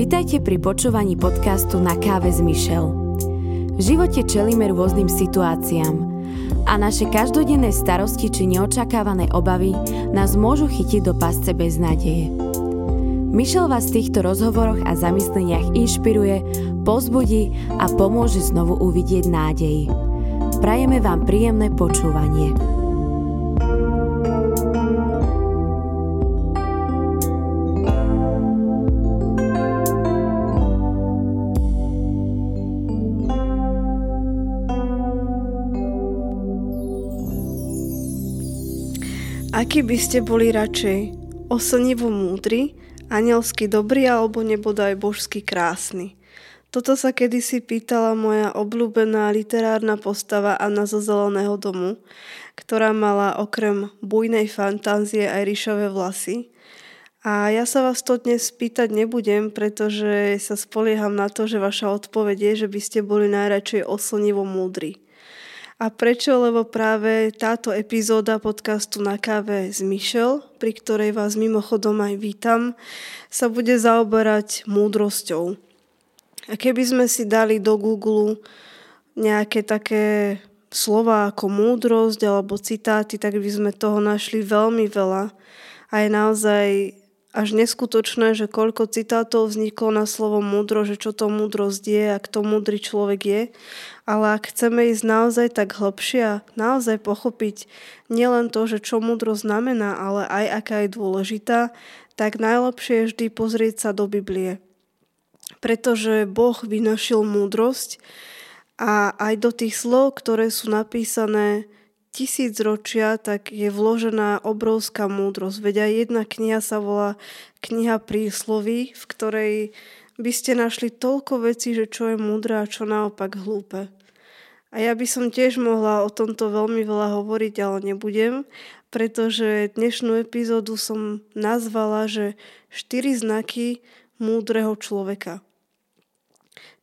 Vitajte pri počúvaní podcastu Na káve s Michelle. V živote čelíme rôznym situáciám a naše každodenné starosti či neočakávané obavy nás môžu chytiť do pasce bez nádeje. Michelle vás v týchto rozhovoroch a zamysleniach inšpiruje, pozbudí a pomôže znovu uvidieť nádej. Prajeme vám príjemné počúvanie. Aký by ste boli radšej? Oslnivo múdry, anielsky dobrý alebo nebodaj božsky krásny? Toto sa kedysi pýtala moja obľúbená literárna postava Anna zo Zeleného domu, ktorá mala okrem bujnej fantázie aj ríšové vlasy. A ja sa vás to dnes pýtať nebudem, pretože sa spolieham na to, že vaša odpoveď je, že by ste boli najradšej oslnivo múdri. A prečo? Lebo práve táto epizóda podcastu Na káve s Michel, pri ktorej vás mimochodom aj vítam, sa bude zaoberať múdrosťou. A keby sme si dali do Google nejaké také slova ako múdrosť alebo citáty, tak by sme toho našli veľmi veľa. A je naozaj až neskutočné, že koľko citátov vzniklo na slovo múdro, že čo to múdrosť je a kto múdry človek je. Ale ak chceme ísť naozaj tak hlbšie a naozaj pochopiť nielen to, že čo múdro znamená, ale aj aká je dôležitá, tak najlepšie je vždy pozrieť sa do Biblie. Pretože Boh vynašil múdrosť a aj do tých slov, ktoré sú napísané tisíc ročia, tak je vložená obrovská múdrosť. Veď jedna kniha sa volá Kniha prísloví, v ktorej by ste našli toľko vecí, že čo je múdre a čo naopak hlúpe. A ja by som tiež mohla o tomto veľmi veľa hovoriť, ale nebudem, pretože dnešnú epizódu som nazvala, že 4 znaky múdreho človeka.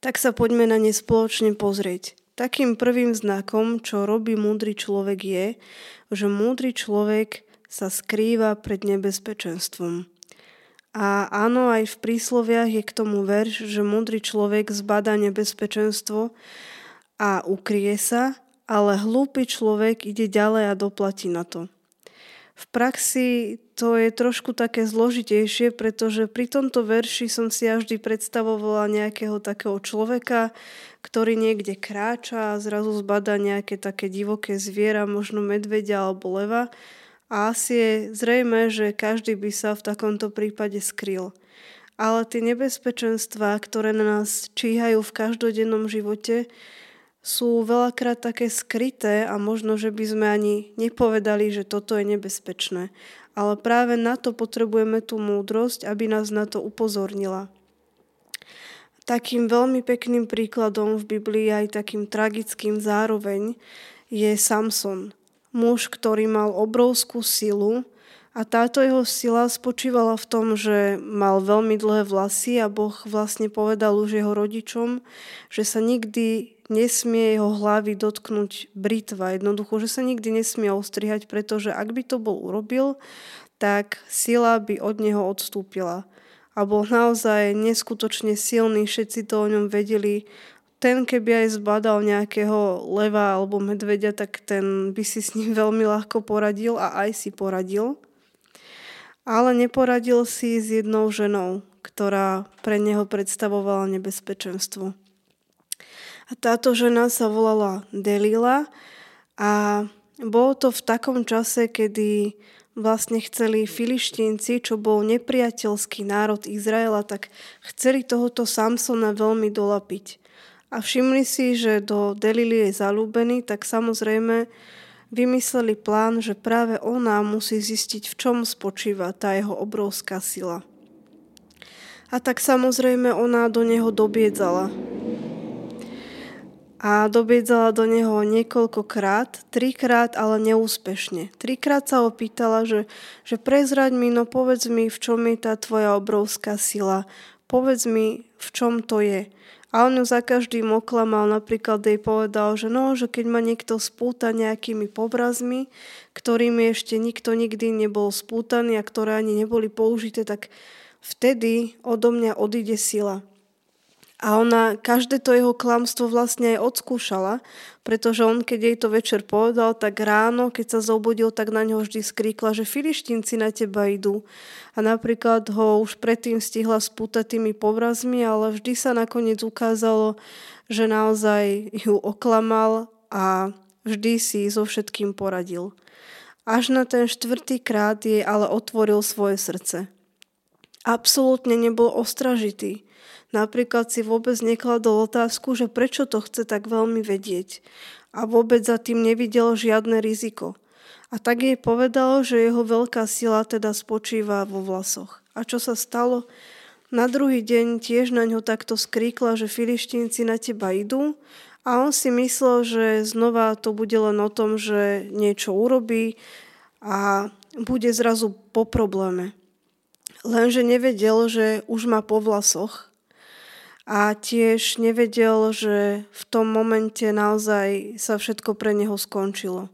Tak sa poďme na ne spoločne pozrieť. Takým prvým znakom, čo robí múdry človek je, že múdry človek sa skrýva pred nebezpečenstvom. A áno, aj v prísloviach je k tomu verš, že múdry človek zbada nebezpečenstvo a ukrie sa, ale hlúpy človek ide ďalej a doplatí na to. V praxi to je trošku také zložitejšie, pretože pri tomto verši som si vždy predstavovala nejakého takého človeka, ktorý niekde kráča a zrazu zbada nejaké také divoké zviera, možno medvedia alebo leva. A asi je zrejme, že každý by sa v takomto prípade skryl. Ale tie nebezpečenstvá, ktoré na nás číhajú v každodennom živote, sú veľakrát také skryté a možno, že by sme ani nepovedali, že toto je nebezpečné. Ale práve na to potrebujeme tú múdrosť, aby nás na to upozornila. Takým veľmi pekným príkladom v Biblii, aj takým tragickým zároveň, je Samson. Muž, ktorý mal obrovskú silu, a táto jeho sila spočívala v tom, že mal veľmi dlhé vlasy a Boh vlastne povedal už jeho rodičom, že sa nikdy nesmie jeho hlavy dotknúť britva. Jednoducho, že sa nikdy nesmie ostrihať, pretože ak by to bol urobil, tak sila by od neho odstúpila. A bol naozaj neskutočne silný, všetci to o ňom vedeli. Ten, keby aj zbadal nejakého leva alebo medvedia, tak ten by si s ním veľmi ľahko poradil a aj si poradil ale neporadil si s jednou ženou, ktorá pre neho predstavovala nebezpečenstvo. A táto žena sa volala Delila a bolo to v takom čase, kedy vlastne chceli filištínci, čo bol nepriateľský národ Izraela, tak chceli tohoto Samsona veľmi dolapiť. A všimli si, že do Delily je zalúbený, tak samozrejme vymysleli plán, že práve ona musí zistiť, v čom spočíva tá jeho obrovská sila. A tak samozrejme ona do neho dobiedzala. A dobiedzala do neho niekoľkokrát, trikrát, ale neúspešne. Trikrát sa opýtala, že, že prezraď mi, no povedz mi, v čom je tá tvoja obrovská sila. Povedz mi, v čom to je. A on ju za každým oklamal, napríklad jej povedal, že no, že keď ma niekto spúta nejakými pobrazmi, ktorými ešte nikto nikdy nebol spútaný a ktoré ani neboli použité, tak vtedy odo mňa odíde sila. A ona každé to jeho klamstvo vlastne aj odskúšala, pretože on, keď jej to večer povedal, tak ráno, keď sa zobudil, tak na ňo vždy skríkla, že filištínci na teba idú. A napríklad ho už predtým stihla spútať tými povrazmi, ale vždy sa nakoniec ukázalo, že naozaj ju oklamal a vždy si so všetkým poradil. Až na ten štvrtý krát jej ale otvoril svoje srdce. Absolútne nebol ostražitý. Napríklad si vôbec nekladol otázku, že prečo to chce tak veľmi vedieť a vôbec za tým nevidel žiadne riziko. A tak jej povedal, že jeho veľká sila teda spočíva vo vlasoch. A čo sa stalo? Na druhý deň tiež na ňo takto skríkla, že filištínci na teba idú a on si myslel, že znova to bude len o tom, že niečo urobí a bude zrazu po probléme. Lenže nevedel, že už má po vlasoch a tiež nevedel, že v tom momente naozaj sa všetko pre neho skončilo.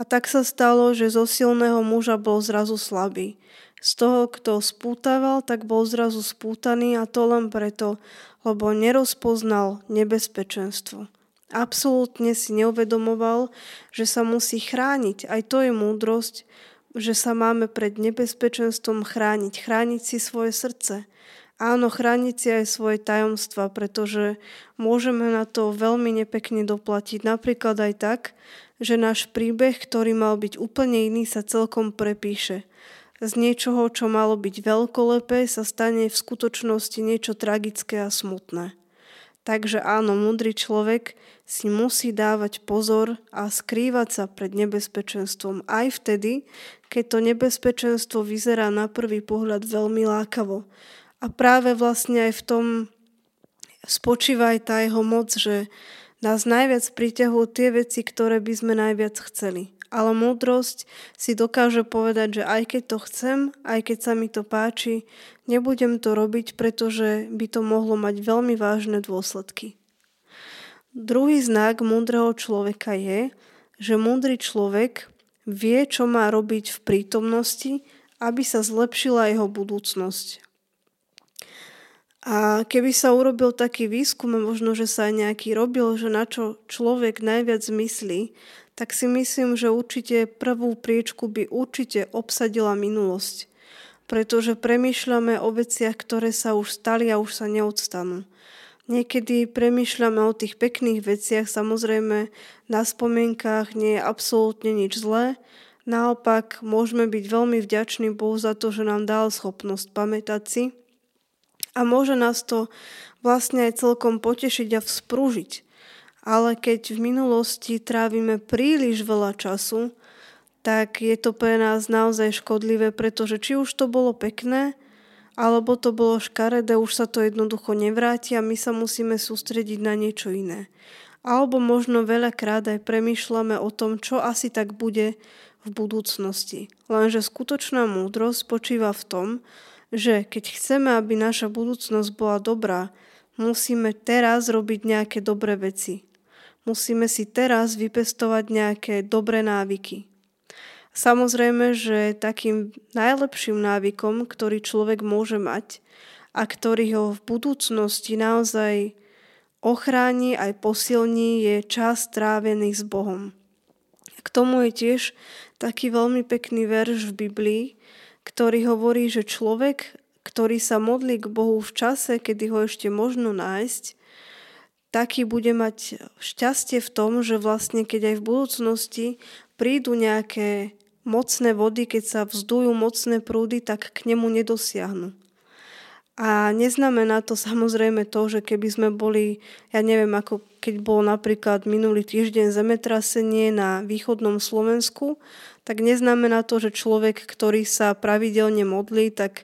A tak sa stalo, že zo silného muža bol zrazu slabý. Z toho, kto spútaval, tak bol zrazu spútaný a to len preto, lebo nerozpoznal nebezpečenstvo. Absolútne si neuvedomoval, že sa musí chrániť. Aj to je múdrosť, že sa máme pred nebezpečenstvom chrániť. Chrániť si svoje srdce. Áno, chrániť si aj svoje tajomstva, pretože môžeme na to veľmi nepekne doplatiť. Napríklad aj tak, že náš príbeh, ktorý mal byť úplne iný, sa celkom prepíše. Z niečoho, čo malo byť veľkolepé, sa stane v skutočnosti niečo tragické a smutné. Takže áno, múdry človek si musí dávať pozor a skrývať sa pred nebezpečenstvom aj vtedy, keď to nebezpečenstvo vyzerá na prvý pohľad veľmi lákavo a práve vlastne aj v tom spočíva aj tá jeho moc, že nás najviac priťahujú tie veci, ktoré by sme najviac chceli. Ale múdrosť si dokáže povedať, že aj keď to chcem, aj keď sa mi to páči, nebudem to robiť, pretože by to mohlo mať veľmi vážne dôsledky. Druhý znak múdreho človeka je, že múdry človek vie, čo má robiť v prítomnosti, aby sa zlepšila jeho budúcnosť. A keby sa urobil taký výskum, možno, že sa aj nejaký robil, že na čo človek najviac myslí, tak si myslím, že určite prvú priečku by určite obsadila minulosť. Pretože premýšľame o veciach, ktoré sa už stali a už sa neodstanú. Niekedy premýšľame o tých pekných veciach, samozrejme na spomienkách nie je absolútne nič zlé, naopak môžeme byť veľmi vďační Bohu za to, že nám dal schopnosť pamätať si a môže nás to vlastne aj celkom potešiť a vzprúžiť. Ale keď v minulosti trávime príliš veľa času, tak je to pre nás naozaj škodlivé, pretože či už to bolo pekné, alebo to bolo škaredé, už sa to jednoducho nevráti a my sa musíme sústrediť na niečo iné. Alebo možno veľakrát aj premýšľame o tom, čo asi tak bude v budúcnosti. Lenže skutočná múdrosť spočíva v tom, že keď chceme, aby naša budúcnosť bola dobrá, musíme teraz robiť nejaké dobré veci. Musíme si teraz vypestovať nejaké dobré návyky. Samozrejme, že takým najlepším návykom, ktorý človek môže mať a ktorý ho v budúcnosti naozaj ochráni aj posilní, je čas trávený s Bohom. K tomu je tiež taký veľmi pekný verš v Biblii, ktorý hovorí, že človek, ktorý sa modlí k Bohu v čase, kedy ho ešte možno nájsť, taký bude mať šťastie v tom, že vlastne keď aj v budúcnosti prídu nejaké mocné vody, keď sa vzdujú mocné prúdy, tak k nemu nedosiahnu. A neznamená to samozrejme to, že keby sme boli, ja neviem, ako keď bolo napríklad minulý týždeň zemetrasenie na východnom Slovensku, tak neznamená to, že človek, ktorý sa pravidelne modlí, tak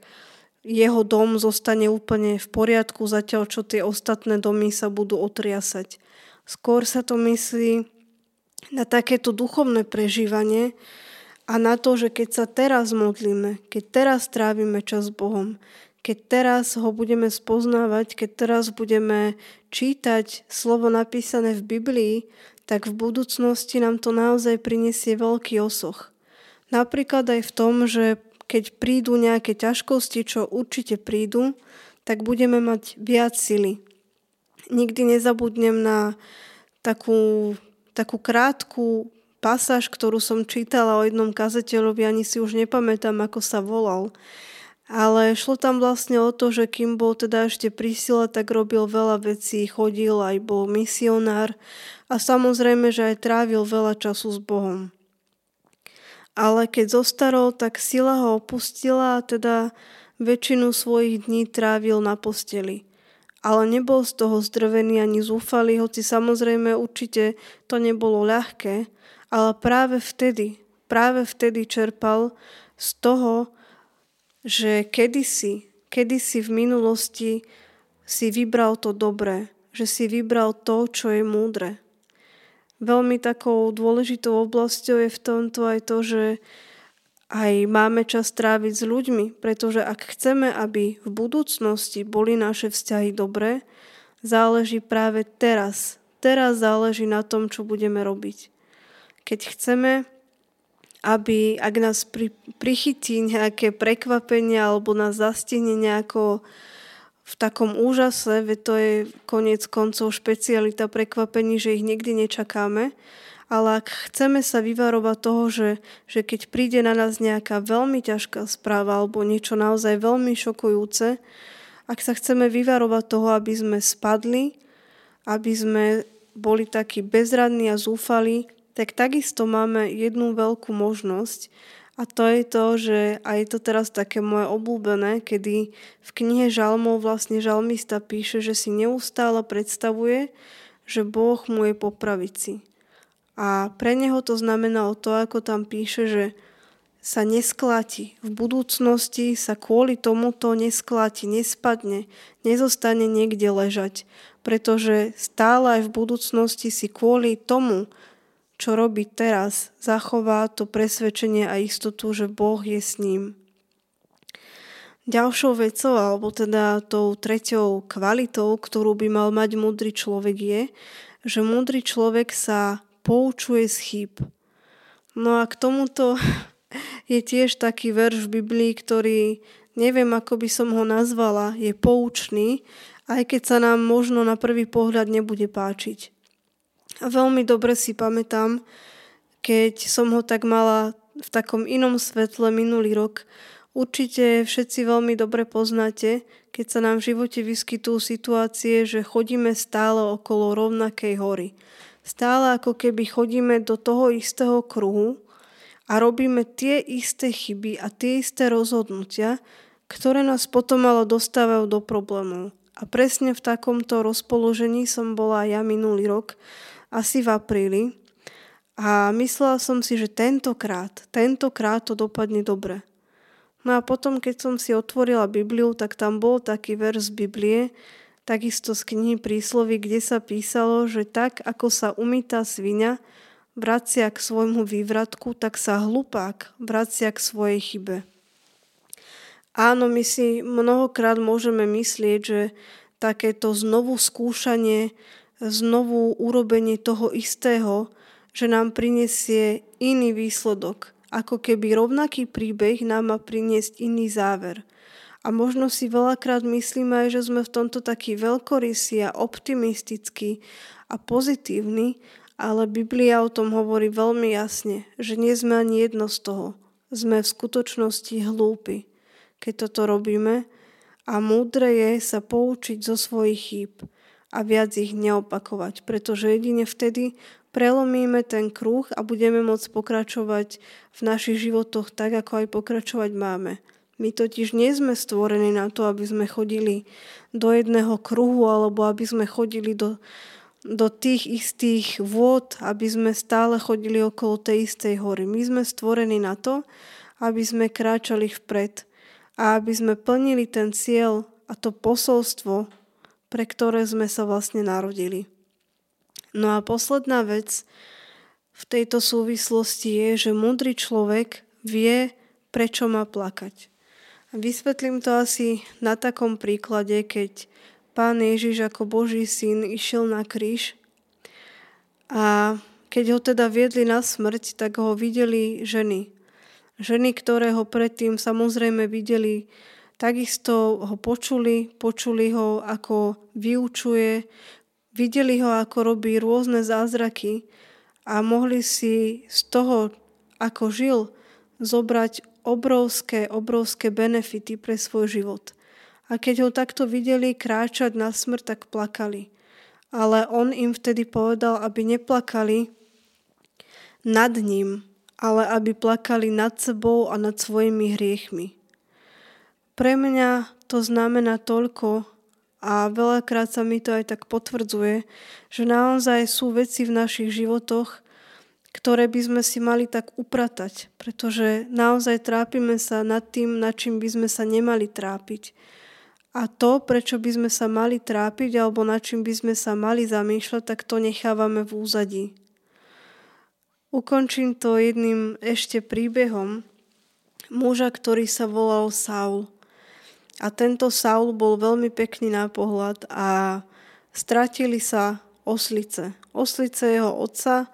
jeho dom zostane úplne v poriadku, zatiaľ čo tie ostatné domy sa budú otriasať. Skôr sa to myslí na takéto duchovné prežívanie a na to, že keď sa teraz modlíme, keď teraz trávime čas s Bohom, keď teraz ho budeme spoznávať, keď teraz budeme čítať slovo napísané v Biblii, tak v budúcnosti nám to naozaj prinesie veľký osoch. Napríklad aj v tom, že keď prídu nejaké ťažkosti, čo určite prídu, tak budeme mať viac sily. Nikdy nezabudnem na takú, takú krátku pasáž, ktorú som čítala o jednom kazateľovi, ani si už nepamätám, ako sa volal. Ale šlo tam vlastne o to, že kým bol teda ešte pri sile, tak robil veľa vecí, chodil, aj bol misionár a samozrejme, že aj trávil veľa času s Bohom. Ale keď zostarol, tak sila ho opustila a teda väčšinu svojich dní trávil na posteli. Ale nebol z toho zdrvený ani zúfalý, hoci samozrejme určite to nebolo ľahké, ale práve vtedy, práve vtedy čerpal z toho, že kedysi, kedysi v minulosti si vybral to dobré, že si vybral to, čo je múdre. Veľmi takou dôležitou oblasťou je v tomto aj to, že aj máme čas tráviť s ľuďmi, pretože ak chceme, aby v budúcnosti boli naše vzťahy dobré, záleží práve teraz. Teraz záleží na tom, čo budeme robiť. Keď chceme, aby ak nás pri, prichytí nejaké prekvapenie alebo nás zastihne nejako v takom úžase, veď to je koniec koncov špecialita prekvapení, že ich nikdy nečakáme, ale ak chceme sa vyvarovať toho, že, že keď príde na nás nejaká veľmi ťažká správa alebo niečo naozaj veľmi šokujúce, ak sa chceme vyvarovať toho, aby sme spadli, aby sme boli takí bezradní a zúfali, tak takisto máme jednu veľkú možnosť a to je to, že a je to teraz také moje obľúbené, kedy v knihe Žalmov vlastne žalmista píše, že si neustále predstavuje, že Boh mu je po. A pre neho to znamenalo to, ako tam píše, že sa neskláti. V budúcnosti sa kvôli tomuto neskláti, nespadne, nezostane niekde ležať. Pretože stále aj v budúcnosti si kvôli tomu, čo robí teraz, zachová to presvedčenie a istotu, že Boh je s ním. Ďalšou vecou, alebo teda tou treťou kvalitou, ktorú by mal mať múdry človek je, že múdry človek sa poučuje z chýb. No a k tomuto je tiež taký verš v Biblii, ktorý neviem, ako by som ho nazvala, je poučný, aj keď sa nám možno na prvý pohľad nebude páčiť. Veľmi dobre si pamätám, keď som ho tak mala v takom inom svetle minulý rok. Určite všetci veľmi dobre poznáte, keď sa nám v živote vyskytujú situácie, že chodíme stále okolo rovnakej hory. Stále ako keby chodíme do toho istého kruhu a robíme tie isté chyby a tie isté rozhodnutia, ktoré nás potom ale dostávajú do problémov. A presne v takomto rozpoložení som bola ja minulý rok, asi v apríli a myslela som si, že tentokrát, tentokrát to dopadne dobre. No a potom, keď som si otvorila Bibliu, tak tam bol taký verš Biblie, takisto z knihy príslovy, kde sa písalo, že tak, ako sa umýta svinia vracia k svojmu vývratku, tak sa hlupák vracia k svojej chybe. Áno, my si mnohokrát môžeme myslieť, že takéto znovu skúšanie znovu urobenie toho istého, že nám prinesie iný výsledok. Ako keby rovnaký príbeh nám má priniesť iný záver. A možno si veľakrát myslíme aj, že sme v tomto taký veľkorysí a optimistický a pozitívny, ale Biblia o tom hovorí veľmi jasne, že nie sme ani jedno z toho. Sme v skutočnosti hlúpi, keď toto robíme a múdre je sa poučiť zo svojich chýb a viac ich neopakovať, pretože jedine vtedy prelomíme ten kruh a budeme môcť pokračovať v našich životoch tak, ako aj pokračovať máme. My totiž nie sme stvorení na to, aby sme chodili do jedného kruhu alebo aby sme chodili do, do tých istých vôd, aby sme stále chodili okolo tej istej hory. My sme stvorení na to, aby sme kráčali vpred a aby sme plnili ten cieľ a to posolstvo, pre ktoré sme sa vlastne narodili. No a posledná vec v tejto súvislosti je, že múdry človek vie, prečo má plakať. Vysvetlím to asi na takom príklade, keď pán Ježiš ako Boží syn išiel na kríž a keď ho teda viedli na smrť, tak ho videli ženy. Ženy, ktoré ho predtým samozrejme videli, takisto ho počuli, počuli ho, ako vyučuje, videli ho, ako robí rôzne zázraky a mohli si z toho, ako žil, zobrať obrovské, obrovské benefity pre svoj život. A keď ho takto videli kráčať na smrť, tak plakali. Ale on im vtedy povedal, aby neplakali nad ním, ale aby plakali nad sebou a nad svojimi hriechmi. Pre mňa to znamená toľko a veľakrát sa mi to aj tak potvrdzuje, že naozaj sú veci v našich životoch, ktoré by sme si mali tak upratať, pretože naozaj trápime sa nad tým, nad čím by sme sa nemali trápiť. A to, prečo by sme sa mali trápiť alebo nad čím by sme sa mali zamýšľať, tak to nechávame v úzadí. Ukončím to jedným ešte príbehom muža, ktorý sa volal Saul. A tento Saul bol veľmi pekný na pohľad a stratili sa oslice. Oslice jeho otca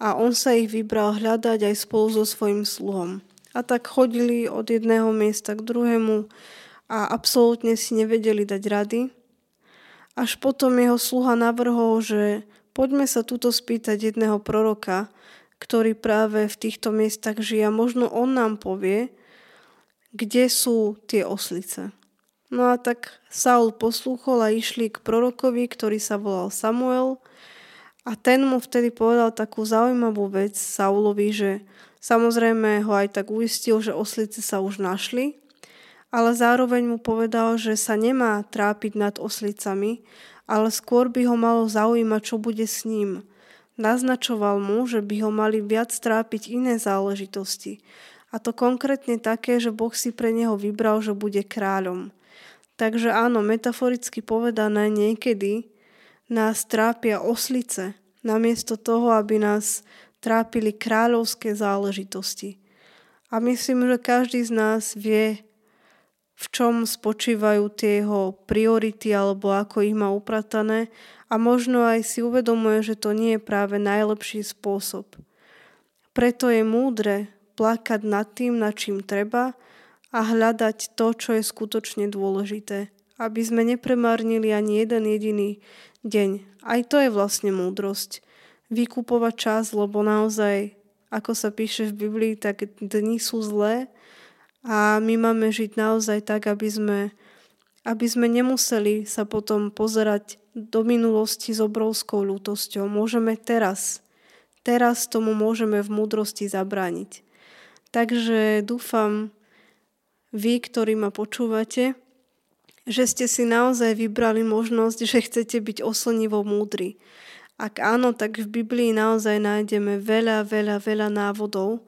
a on sa ich vybral hľadať aj spolu so svojim sluhom. A tak chodili od jedného miesta k druhému a absolútne si nevedeli dať rady. Až potom jeho sluha navrhol, že poďme sa tuto spýtať jedného proroka, ktorý práve v týchto miestach žije. Možno on nám povie, kde sú tie oslice. No a tak Saul poslúchol a išli k prorokovi, ktorý sa volal Samuel a ten mu vtedy povedal takú zaujímavú vec Saulovi, že samozrejme ho aj tak uistil, že oslice sa už našli, ale zároveň mu povedal, že sa nemá trápiť nad oslicami, ale skôr by ho malo zaujímať, čo bude s ním. Naznačoval mu, že by ho mali viac trápiť iné záležitosti. A to konkrétne také, že Boh si pre neho vybral, že bude kráľom. Takže áno, metaforicky povedané, niekedy nás trápia oslice, namiesto toho, aby nás trápili kráľovské záležitosti. A myslím, že každý z nás vie, v čom spočívajú tie jeho priority alebo ako ich má upratané a možno aj si uvedomuje, že to nie je práve najlepší spôsob. Preto je múdre plakať nad tým, nad čím treba a hľadať to, čo je skutočne dôležité, aby sme nepremárnili ani jeden jediný deň. Aj to je vlastne múdrosť. Vykupovať čas, lebo naozaj, ako sa píše v Biblii, tak dni sú zlé a my máme žiť naozaj tak, aby sme, aby sme nemuseli sa potom pozerať do minulosti s obrovskou ľútosťou. Môžeme teraz, teraz tomu môžeme v múdrosti zabrániť. Takže dúfam, vy, ktorí ma počúvate, že ste si naozaj vybrali možnosť, že chcete byť oslnivo múdri. Ak áno, tak v Biblii naozaj nájdeme veľa, veľa, veľa návodov,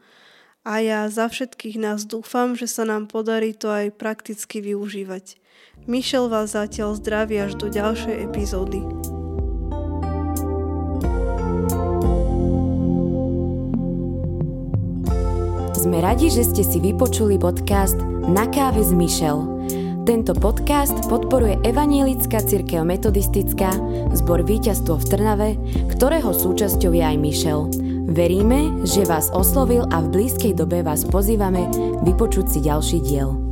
a ja za všetkých nás dúfam, že sa nám podarí to aj prakticky využívať. Mišel vás zatiaľ zdraví až do ďalšej epizódy. Sme radi, že ste si vypočuli podcast Na káve s Mišel. Tento podcast podporuje Evanielická církev metodistická, zbor víťazstvo v Trnave, ktorého súčasťou je aj Mišel. Veríme, že vás oslovil a v blízkej dobe vás pozývame vypočuť si ďalší diel.